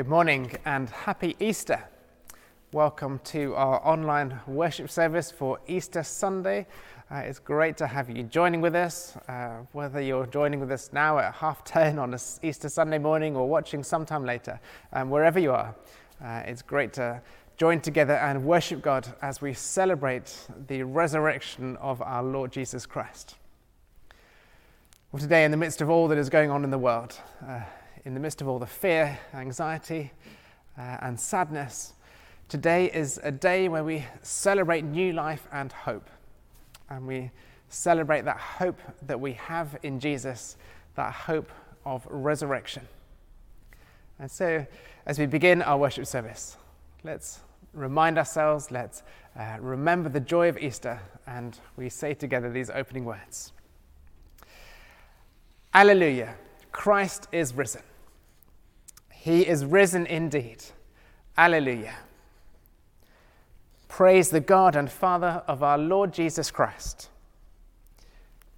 Good morning and happy Easter. Welcome to our online worship service for Easter Sunday. Uh, it's great to have you joining with us, uh, whether you're joining with us now at half 10 on a Easter Sunday morning or watching sometime later, um, wherever you are. Uh, it's great to join together and worship God as we celebrate the resurrection of our Lord Jesus Christ. Well, today, in the midst of all that is going on in the world, uh, in the midst of all the fear, anxiety, uh, and sadness, today is a day where we celebrate new life and hope. And we celebrate that hope that we have in Jesus, that hope of resurrection. And so, as we begin our worship service, let's remind ourselves, let's uh, remember the joy of Easter, and we say together these opening words Alleluia, Christ is risen. He is risen indeed. Alleluia. Praise the God and Father of our Lord Jesus Christ.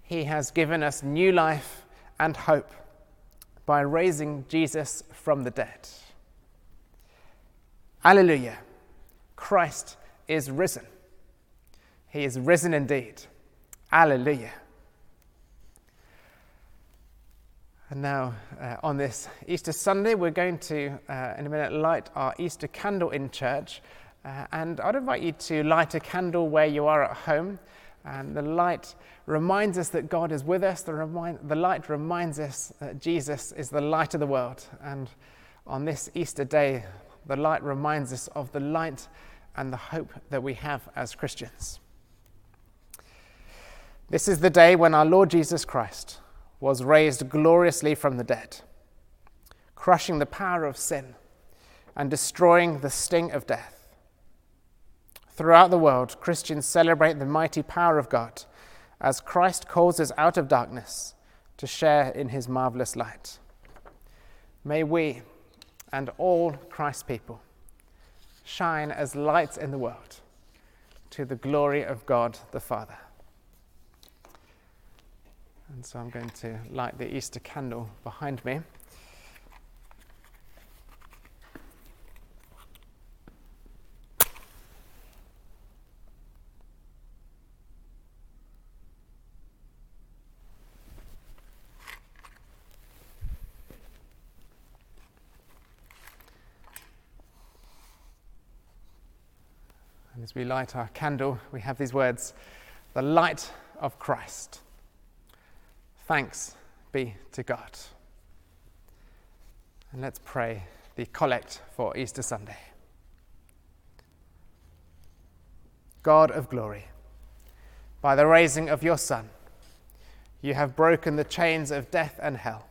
He has given us new life and hope by raising Jesus from the dead. Alleluia. Christ is risen. He is risen indeed. Alleluia. And now, uh, on this Easter Sunday, we're going to, uh, in a minute, light our Easter candle in church. Uh, and I'd invite you to light a candle where you are at home. And the light reminds us that God is with us. The, remind, the light reminds us that Jesus is the light of the world. And on this Easter day, the light reminds us of the light and the hope that we have as Christians. This is the day when our Lord Jesus Christ was raised gloriously from the dead, crushing the power of sin and destroying the sting of death. Throughout the world, Christians celebrate the mighty power of God as Christ calls us out of darkness to share in his marvelous light. May we and all Christ's people shine as lights in the world to the glory of God the Father. And so I'm going to light the Easter candle behind me. And as we light our candle, we have these words the light of Christ. Thanks be to God. And let's pray the collect for Easter Sunday. God of glory, by the raising of your Son, you have broken the chains of death and hell.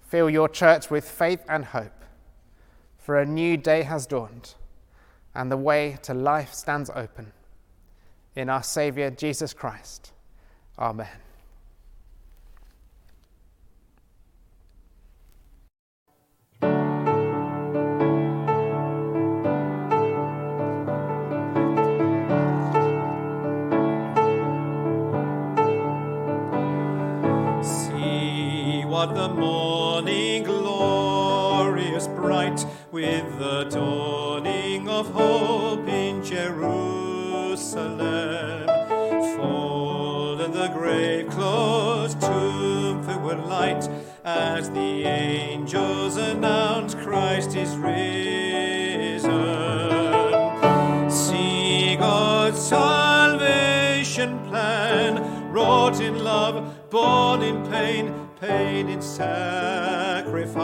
Fill your church with faith and hope, for a new day has dawned, and the way to life stands open. In our Saviour Jesus Christ. Amen. The morning glorious bright with the dawning of hope in Jerusalem. In the grave closed tomb with light as the angels announce Christ is risen. See God's salvation plan wrought in love, born in pain paid in sacrifice,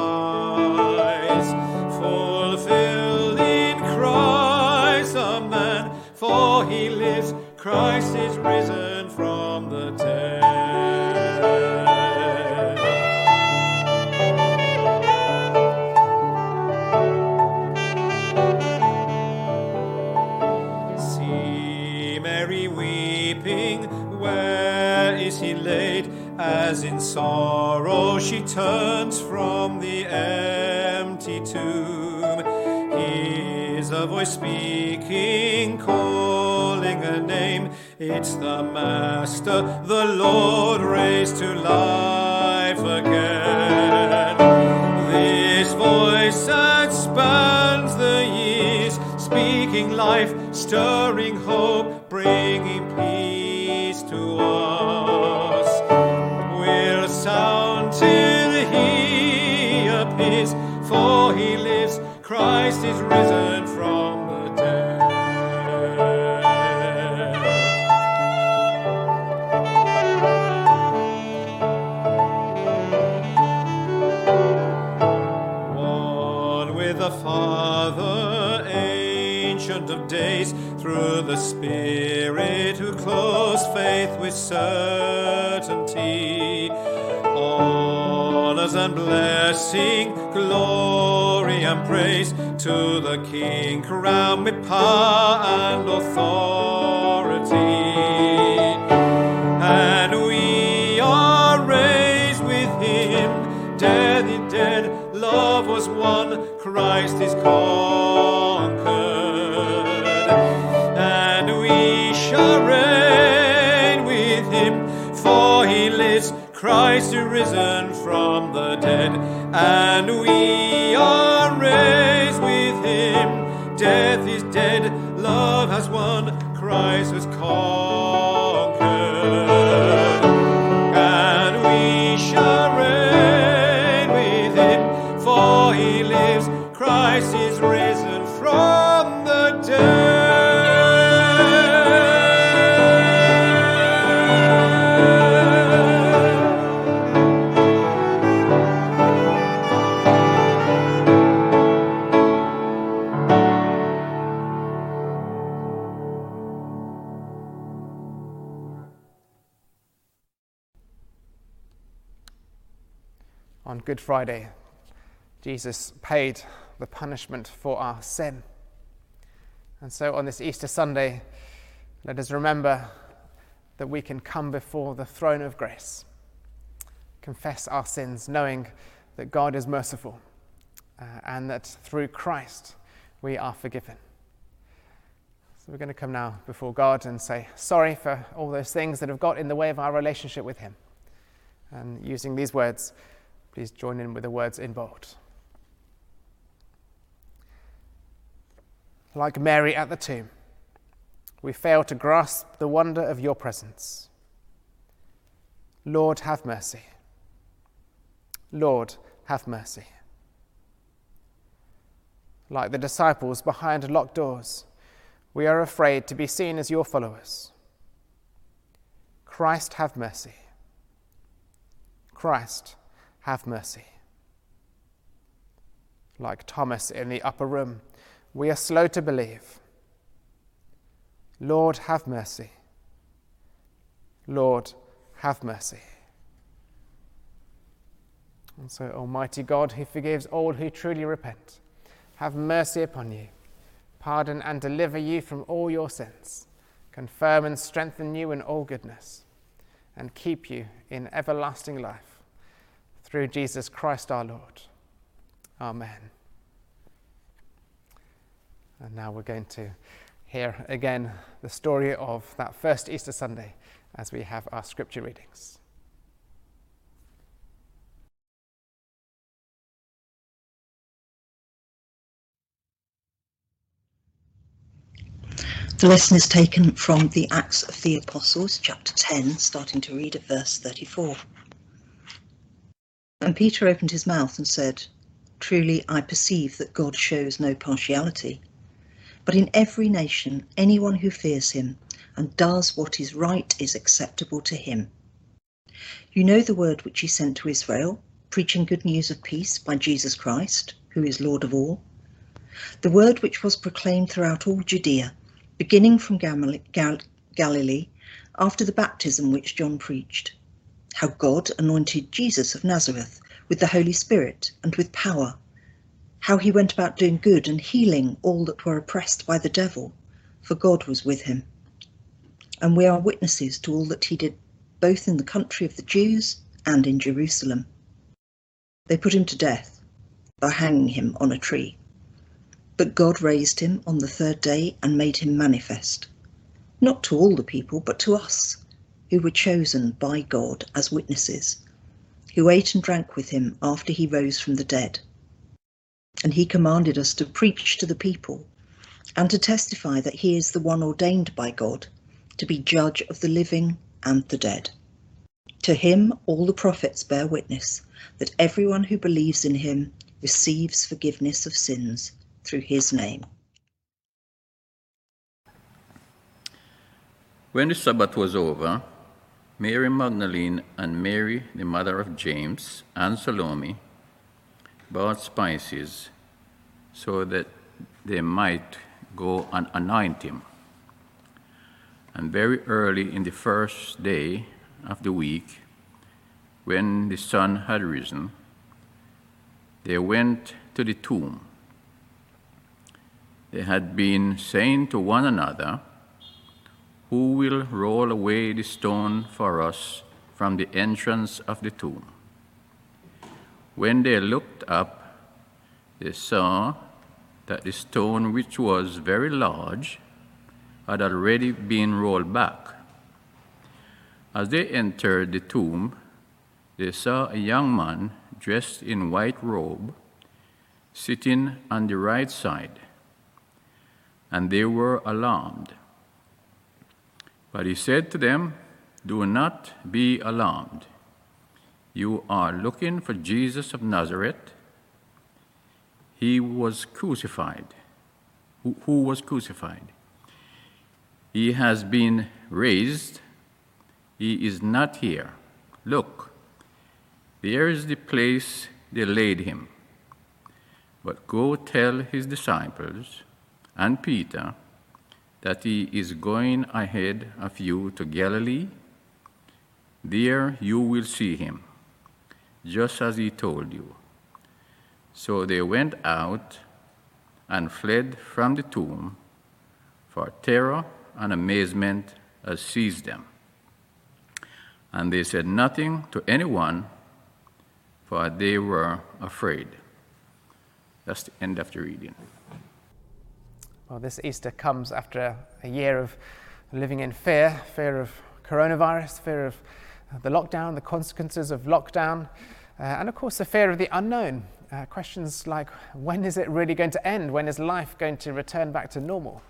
fulfilled in Christ a man, for he lives, Christ is risen sorrow she turns from the empty tomb. Hears a voice speaking, calling a name. It's the Master, the Lord raised to life again. This voice spans the years, speaking life, stirring hope, through the Spirit who clothes faith with certainty. Honors and blessing, glory and praise to the King, crowned with power and authority and we are raised with him. Death is dead, love was won, Christ is conquered, has won, Christ has conquered, Good Friday, Jesus paid the punishment for our sin. And so on this Easter Sunday, let us remember that we can come before the throne of grace, confess our sins, knowing that God is merciful uh, and that through Christ we are forgiven. So we're going to come now before God and say sorry for all those things that have got in the way of our relationship with Him. And using these words, please join in with the words in bold. Like Mary at the tomb, we fail to grasp the wonder of your presence. Lord, have mercy. Lord, have mercy. Like the disciples behind locked doors, we are afraid to be seen as your followers. Christ, have mercy. Christ, have mercy. Like Thomas in the upper room, we are slow to believe. Lord, have mercy. Lord, have mercy. And so, Almighty God, who forgives all who truly repent, have mercy upon you, pardon and deliver you from all your sins, confirm and strengthen you in all goodness, and keep you in everlasting life. Through Jesus Christ our Lord. Amen. And now we're going to hear again the story of that first Easter Sunday as we have our scripture readings. The lesson is taken from the Acts of the Apostles, chapter 10, starting to read at verse 34. And Peter opened his mouth and said, Truly I perceive that God shows no partiality, but in every nation anyone who fears him and does what is right is acceptable to him. You know the word which he sent to Israel, preaching good news of peace by Jesus Christ, who is Lord of all. The word which was proclaimed throughout all Judea beginning from Galilee after the baptism which John preached, how God anointed Jesus of Nazareth with the Holy Spirit and with power, how he went about doing good and healing all that were oppressed by the devil, for God was with him. And we are witnesses to all that he did both in the country of the Jews and in Jerusalem. They put him to death by hanging him on a tree. But God raised him on the third day and made him manifest, not to all the people, but to us, who were chosen by God as witnesses, who ate and drank with him after he rose from the dead. And he commanded us to preach to the people and to testify that he is the one ordained by God to be judge of the living and the dead. To him, all the prophets bear witness that everyone who believes in him receives forgiveness of sins through his name. When the Sabbath was over, Mary Magdalene and Mary, the mother of James, and Salome bought spices so that they might go and anoint him. And very early in the first day of the week, when the sun had risen, they went to the tomb. They had been saying to one another, who will roll away the stone for us from the entrance of the tomb? When they looked up, they saw that the stone, which was very large, had already been rolled back. As they entered the tomb, they saw a young man dressed in white robe sitting on the right side, and they were alarmed. But he said to them, Do not be alarmed. You are looking for Jesus of Nazareth. He was crucified. Who, who, was crucified? He has been raised. He is not here. Look, there is the place they laid him. But go tell his disciples and Peter that he is going ahead of you to Galilee. There you will see him, just as he told you. So they went out and fled from the tomb, for terror and amazement had seized them. And they said nothing to anyone, for they were afraid. That's the end of the reading. Well, this Easter comes after a year of living in fear fear of coronavirus, fear of the lockdown, the consequences of lockdown, uh, and of course the fear of the unknown. Uh, questions like when is it really going to end? When is life going to return back to normal?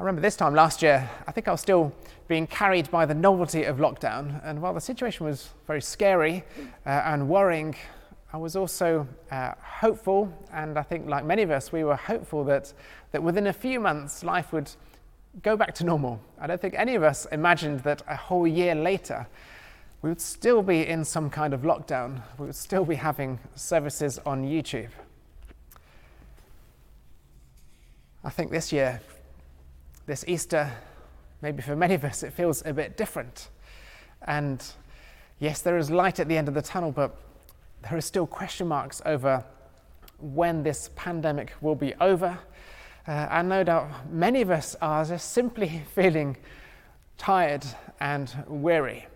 I remember this time last year, I think I was still being carried by the novelty of lockdown, and while the situation was very scary uh, and worrying, I was also uh, hopeful, and I think, like many of us, we were hopeful that, that within a few months life would go back to normal. I don't think any of us imagined that a whole year later we would still be in some kind of lockdown, we would still be having services on YouTube. I think this year, this Easter, maybe for many of us, it feels a bit different. And yes, there is light at the end of the tunnel, but there are still question marks over when this pandemic will be over. Uh, and no doubt many of us are just simply feeling tired and weary.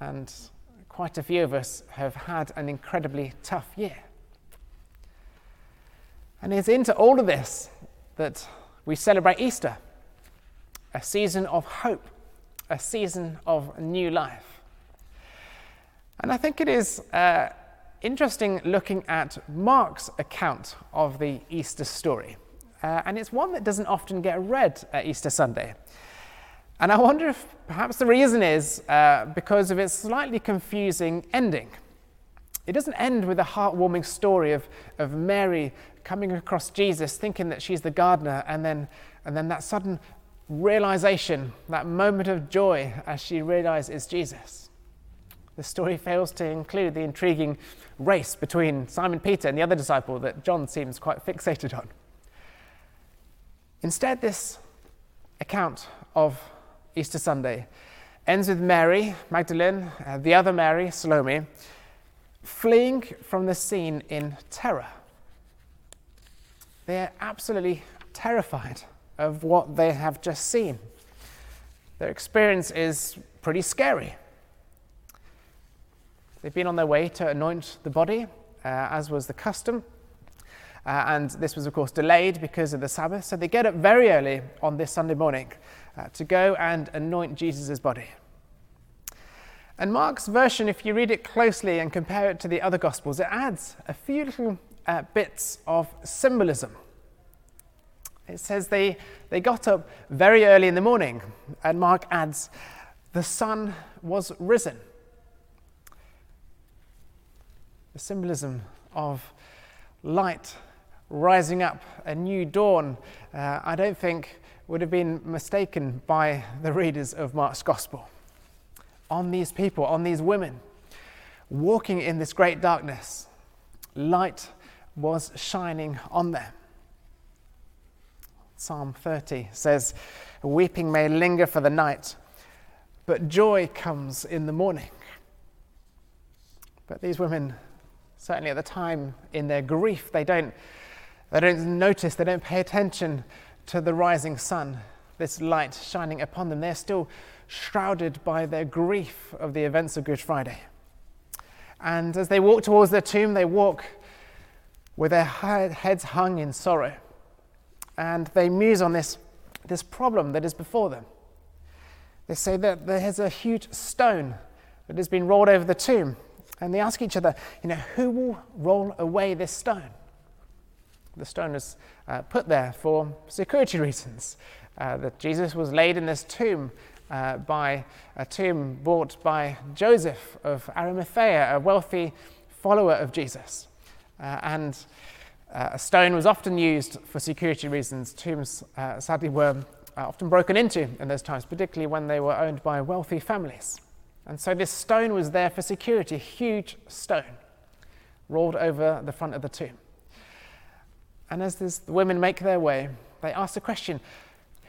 And quite a few of us have had an incredibly tough year. And it's into all of this that we celebrate Easter, a season of hope, a season of new life. And I think it is. Uh, interesting looking at Mark's account of the Easter story. Uh, and it's one that doesn't often get read at Easter Sunday. And I wonder if perhaps the reason is uh, because of its slightly confusing ending. It doesn't end with a heartwarming story of, of Mary coming across Jesus, thinking that she's the gardener, and then, and then that sudden realization, that moment of joy as she realizes Jesus. The story fails to include the intriguing race between Simon Peter and the other disciple that John seems quite fixated on. Instead, this account of Easter Sunday ends with Mary Magdalene, uh, the other Mary, Salome, fleeing from the scene in terror. They're absolutely terrified of what they have just seen. Their experience is pretty scary. They've been on their way to anoint the body, uh, as was the custom. Uh, and this was, of course, delayed because of the Sabbath. So they get up very early on this Sunday morning uh, to go and anoint Jesus' body. And Mark's version, if you read it closely and compare it to the other Gospels, it adds a few little uh, bits of symbolism. It says they, they got up very early in the morning, and Mark adds, the sun was risen. The symbolism of light rising up, a new dawn, uh, I don't think would have been mistaken by the readers of Mark's Gospel. On these people, on these women, walking in this great darkness, light was shining on them. Psalm 30 says, Weeping may linger for the night, but joy comes in the morning. But these women, certainly at the time in their grief, they don't, they don't notice, they don't pay attention to the rising sun, this light shining upon them. They're still shrouded by their grief of the events of Good Friday. And as they walk towards their tomb, they walk with their heads hung in sorrow. And they muse on this, this problem that is before them. They say that there's a huge stone that has been rolled over the tomb. And they ask each other, you know, who will roll away this stone? The stone is uh, put there for security reasons. Uh, that Jesus was laid in this tomb uh, by a tomb bought by Joseph of Arimathea, a wealthy follower of Jesus. Uh, and uh, a stone was often used for security reasons. Tombs, uh, sadly, were often broken into in those times, particularly when they were owned by wealthy families. And so this stone was there for security, a huge stone rolled over the front of the tomb. And as this, the women make their way, they ask the question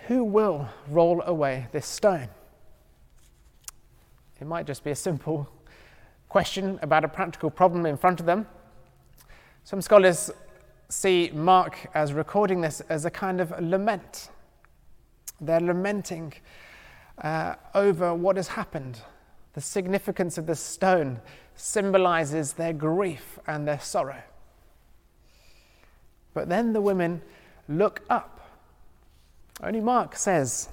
who will roll away this stone? It might just be a simple question about a practical problem in front of them. Some scholars see Mark as recording this as a kind of lament. They're lamenting uh, over what has happened. The significance of the stone symbolizes their grief and their sorrow. But then the women look up. Only Mark says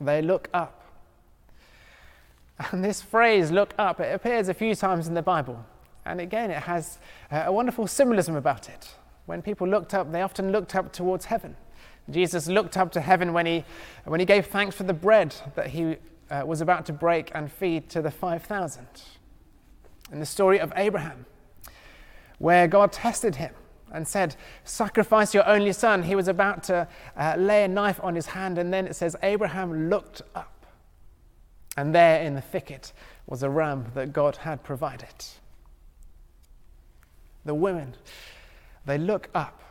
they look up. And this phrase, look up, it appears a few times in the Bible. And again, it has uh, a wonderful symbolism about it. When people looked up, they often looked up towards heaven. Jesus looked up to heaven when he, when he gave thanks for the bread that he uh, was about to break and feed to the 5,000. In the story of Abraham, where God tested him and said, Sacrifice your only son. He was about to uh, lay a knife on his hand, and then it says, Abraham looked up. And there in the thicket was a ram that God had provided. The women, they look up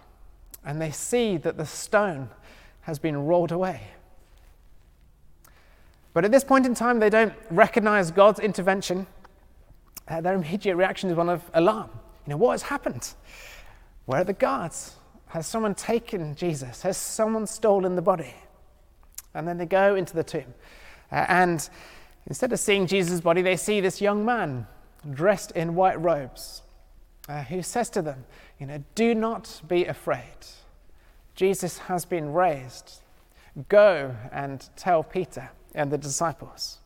and they see that the stone has been rolled away. But at this point in time, they don't recognize God's intervention. Uh, their immediate reaction is one of alarm. You know, what has happened? Where are the guards? Has someone taken Jesus? Has someone stolen the body? And then they go into the tomb. Uh, and instead of seeing Jesus' body, they see this young man dressed in white robes uh, who says to them, You know, do not be afraid. Jesus has been raised. Go and tell Peter and the disciples.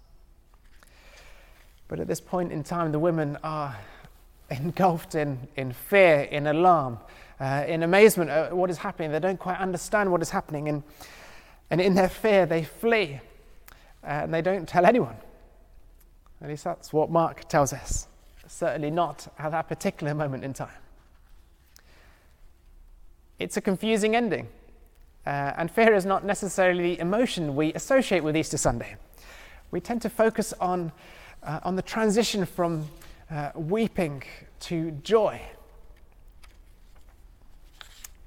But at this point in time, the women are engulfed in, in fear, in alarm, uh, in amazement at what is happening. They don't quite understand what is happening. And, and in their fear, they flee uh, and they don't tell anyone. At least that's what Mark tells us. Certainly not at that particular moment in time. It's a confusing ending. Uh, and fear is not necessarily the emotion we associate with Easter Sunday. We tend to focus on, uh, on the transition from uh, weeping to joy.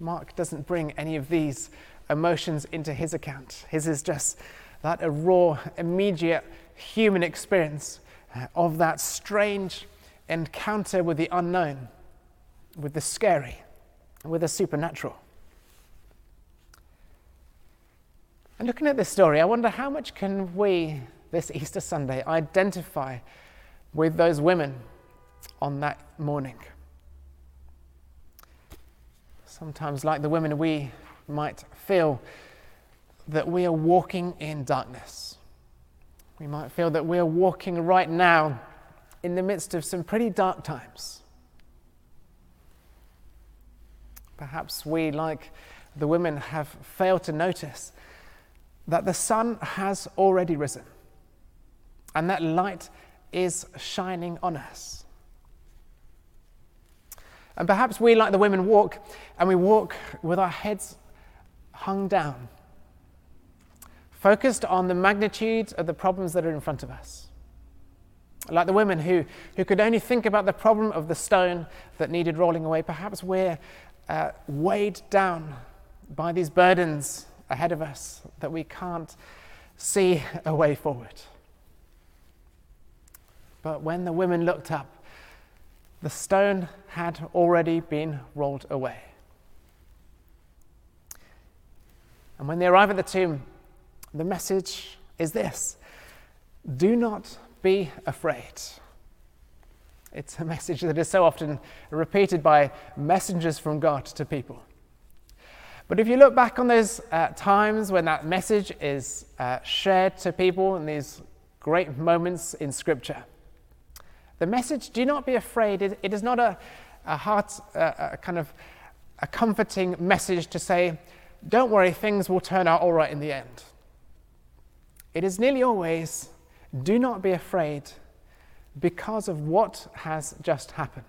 Mark doesn't bring any of these emotions into his account. His is just that a raw, immediate human experience uh, of that strange encounter with the unknown, with the scary, with the supernatural. And looking at this story, I wonder how much can we, this Easter Sunday, identify with those women on that morning. Sometimes, like the women, we might feel that we are walking in darkness. We might feel that we are walking right now in the midst of some pretty dark times. Perhaps we, like the women, have failed to notice that the sun has already risen and that light is shining on us. And perhaps we, like the women, walk and we walk with our heads hung down, focused on the magnitude of the problems that are in front of us. Like the women who, who could only think about the problem of the stone that needed rolling away, perhaps we're uh, weighed down by these burdens ahead of us that we can't see a way forward. But when the women looked up, the stone had already been rolled away. And when they arrive at the tomb, the message is this do not be afraid. It's a message that is so often repeated by messengers from God to people. But if you look back on those uh, times when that message is uh, shared to people in these great moments in Scripture, the message, do not be afraid, it, it is not a, a heart, uh, a kind of a comforting message to say, don't worry, things will turn out all right in the end. It is nearly always, do not be afraid because of what has just happened,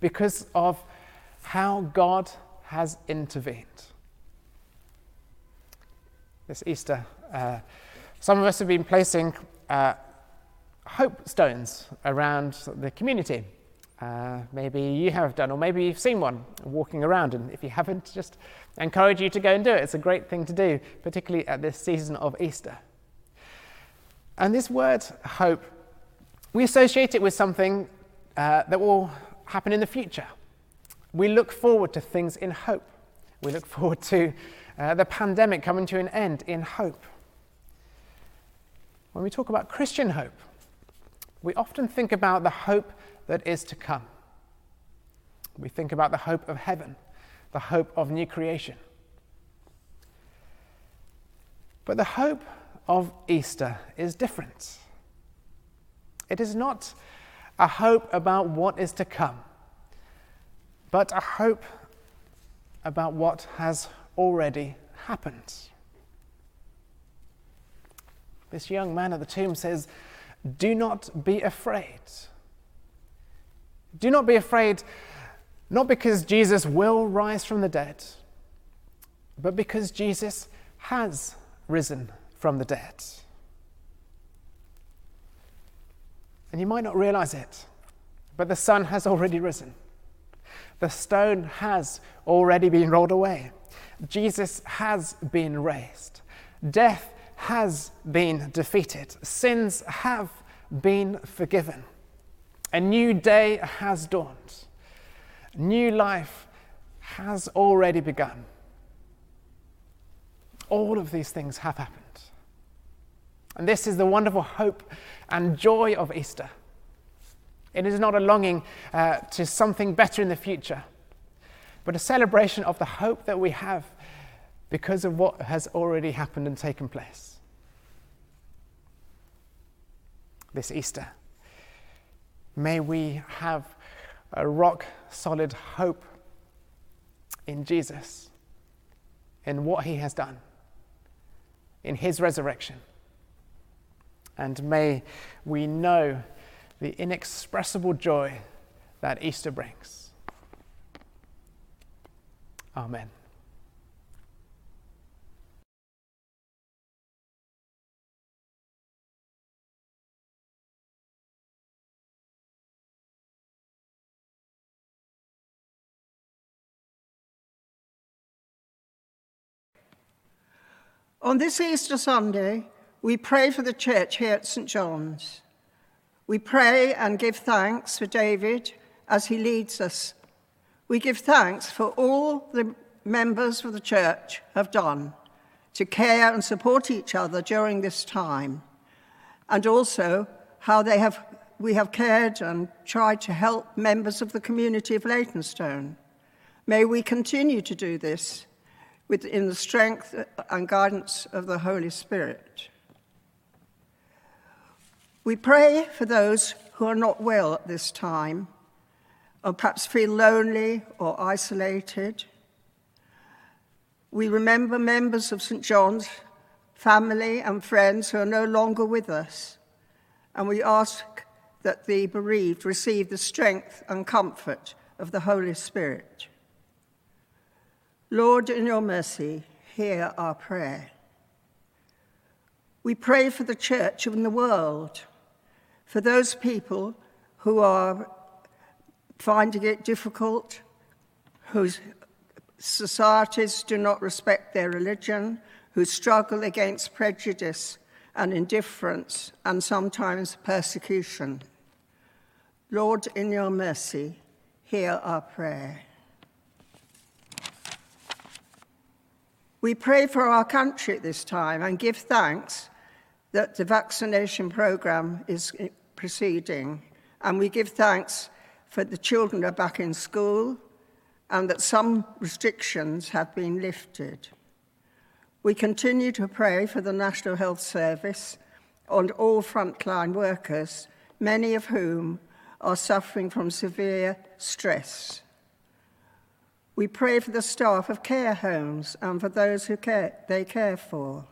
because of how God has intervened. This Easter, uh, some of us have been placing uh, hope stones around the community. Uh, maybe you have done, or maybe you've seen one walking around, and if you haven't, just encourage you to go and do it. It's a great thing to do, particularly at this season of Easter. And this word, hope, we associate it with something uh, that will happen in the future. We look forward to things in hope. We look forward to uh, the pandemic coming to an end in hope. When we talk about Christian hope, we often think about the hope that is to come. We think about the hope of heaven, the hope of new creation. But the hope of Easter is different. It is not a hope about what is to come, but a hope about what has already happened. This young man at the tomb says, do not be afraid. Do not be afraid, not because Jesus will rise from the dead, but because Jesus has risen from the dead. And you might not realize it, but the sun has already risen. The stone has already been rolled away. Jesus has been raised. Death has been defeated, sins have been forgiven. A new day has dawned. New life has already begun. All of these things have happened. And this is the wonderful hope and joy of Easter. It is not a longing uh, to something better in the future, but a celebration of the hope that we have because of what has already happened and taken place. this Easter. May we have a rock solid hope in Jesus, in what he has done, in his resurrection. And may we know the inexpressible joy that Easter brings. Amen. On this Easter Sunday, we pray for the church here at St. John's. We pray and give thanks for David as he leads us. We give thanks for all the members of the church have done to care and support each other during this time, and also how they have, we have cared and tried to help members of the community of Leytonstone. May we continue to do this within the strength and guidance of the Holy Spirit. We pray for those who are not well at this time. or perhaps feel lonely or isolated. We remember members of St. John's family and friends who are no longer with us, and we ask that the bereaved receive the strength and comfort of the Holy Spirit. Lord, in your mercy, hear our prayer. We pray for the church and the world, for those people who are finding it difficult, whose societies do not respect their religion, who struggle against prejudice and indifference and sometimes persecution. Lord, in your mercy, hear our prayer. We pray for our country at this time and give thanks that the vaccination program is proceeding. And we give thanks for the children are back in school and that some restrictions have been lifted. We continue to pray for the National Health Service and all frontline workers, many of whom are suffering from severe stress. We pray for the staff of care homes and for those who care, they care for.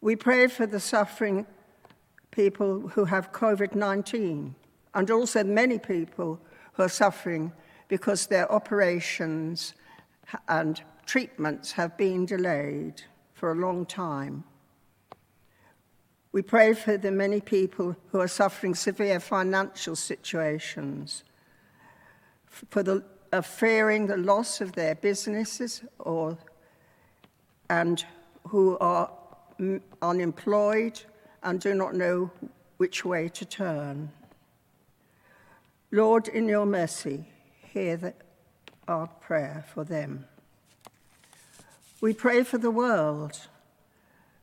We pray for the suffering people who have COVID 19 and also many people who are suffering because their operations and treatments have been delayed for a long time. We pray for the many people who are suffering severe financial situations, for the of fearing the loss of their businesses or and who are unemployed and do not know which way to turn. Lord, in your mercy, hear the, our prayer for them. We pray for the world,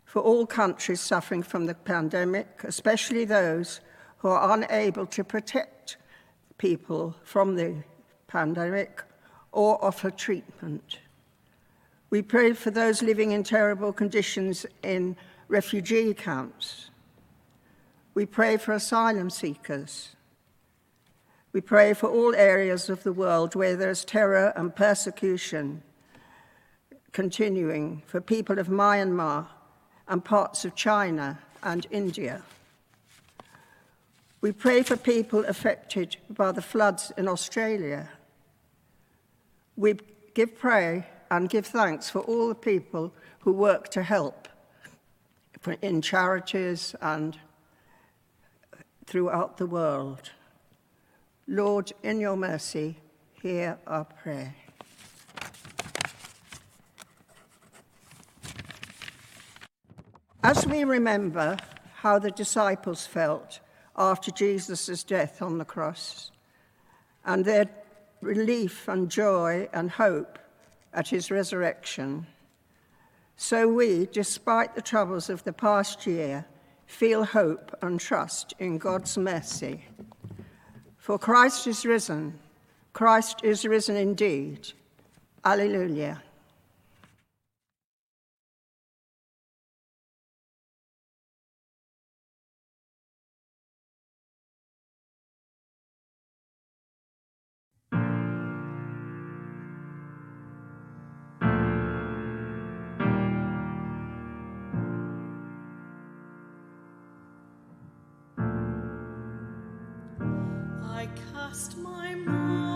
for all countries suffering from the pandemic, especially those who are unable to protect people from the pandemic or offer treatment. We pray for those living in terrible conditions in refugee camps. We pray for asylum seekers we pray for all areas of the world where there's terror and persecution continuing for people of Myanmar and parts of China and India. We pray for people affected by the floods in Australia. We give prayer and give thanks for all the people who work to help in charities and throughout the world. Lord, in your mercy, hear our prayer. As we remember how the disciples felt after Jesus' death on the cross, and their relief and joy and hope at his resurrection, so we, despite the troubles of the past year, feel hope and trust in God's mercy. For Christ is risen. Christ is risen indeed. Alleluia. Sealed my heavy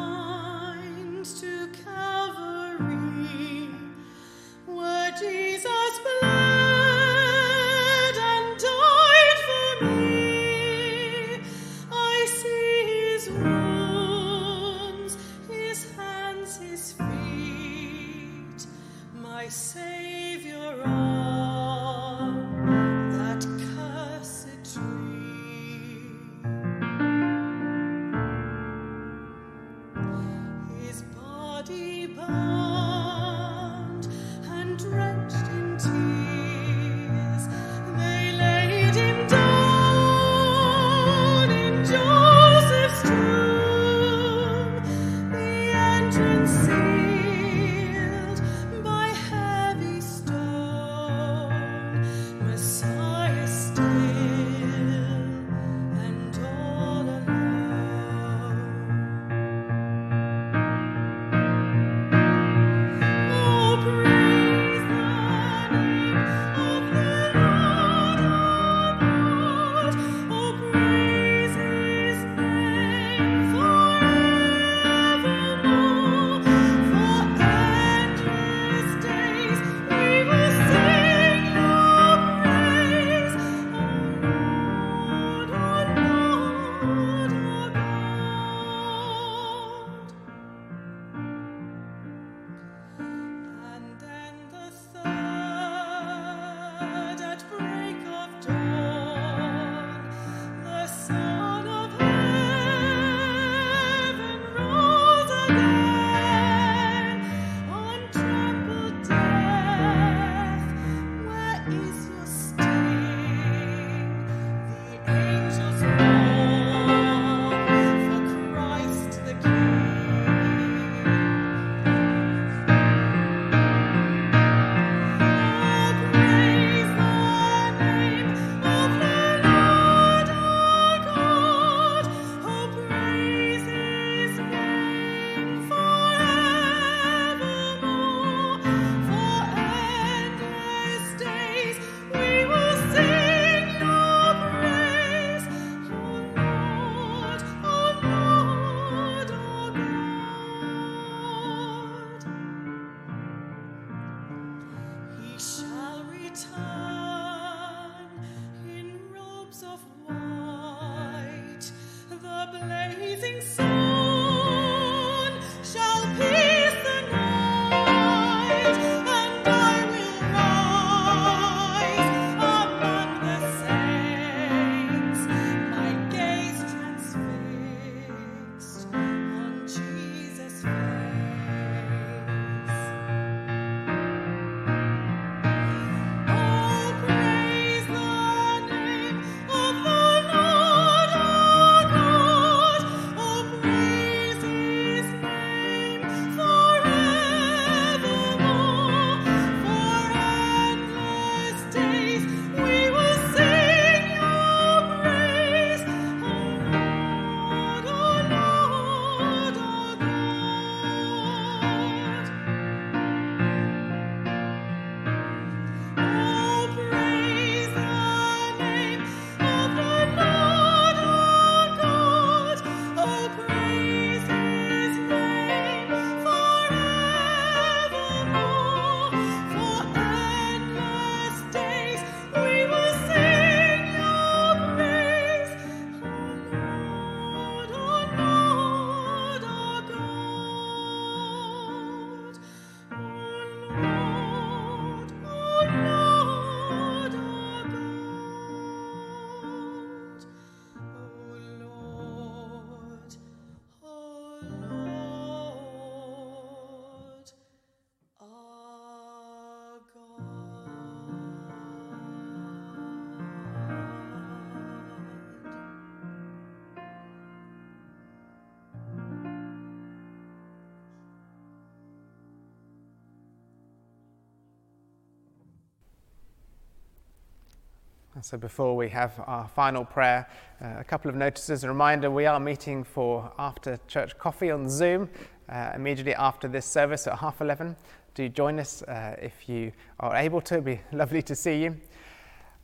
So, before we have our final prayer, uh, a couple of notices. A reminder we are meeting for after church coffee on Zoom uh, immediately after this service at half 11. Do join us uh, if you are able to, It'd be lovely to see you.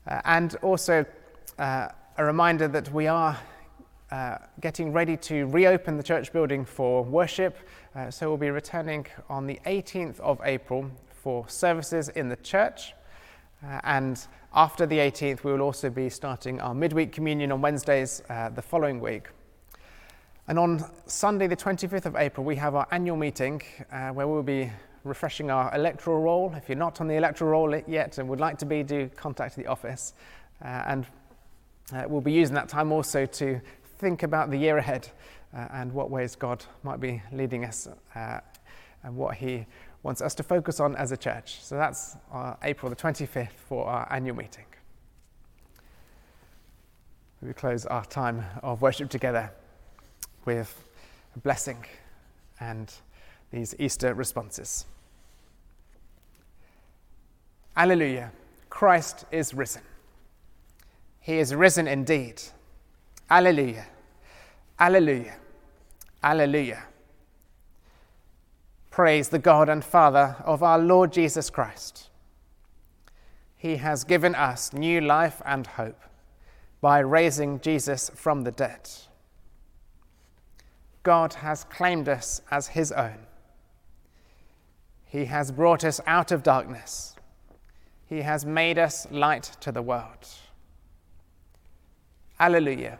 Uh, and also, uh, a reminder that we are uh, getting ready to reopen the church building for worship. so, we'll be returning on the 18th of April for services in the church. and after the 18th, we will also be starting our midweek communion on Wednesdays uh, the following week. And on Sunday, the 25th of April, we have our annual meeting uh, where we'll be refreshing our electoral roll. If you're not on the electoral roll yet and would like to be, do contact the office. Uh, and uh, we'll be using that time also to think about the year ahead uh, and what ways God might be leading us uh, and what He wants us to focus on as a church. So that's uh, April the 25th for our annual meeting. We close our time of worship together with a blessing and these Easter responses. Alleluia, Christ is risen. He is risen indeed. Alleluia, Alleluia, Alleluia. Praise the God and Father of our Lord Jesus Christ. He has given us new life and hope by raising Jesus from the dead. God has claimed us as His own. He has brought us out of darkness. He has made us light to the world. Alleluia.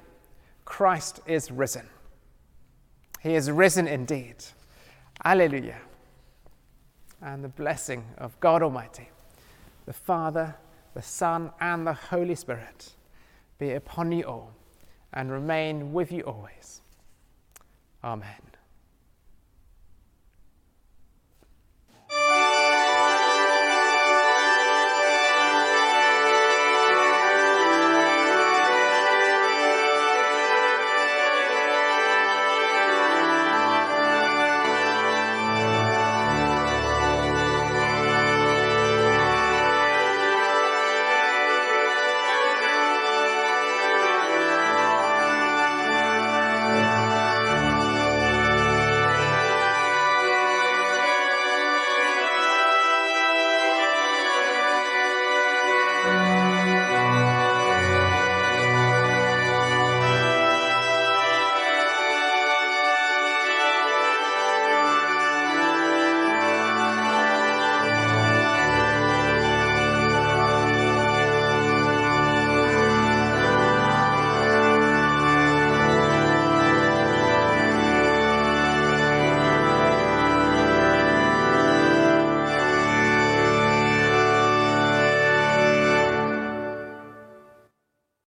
Christ is risen. He is risen indeed. Alleluia. And the blessing of God Almighty, the Father, the Son, and the Holy Spirit be upon you all and remain with you always. Amen.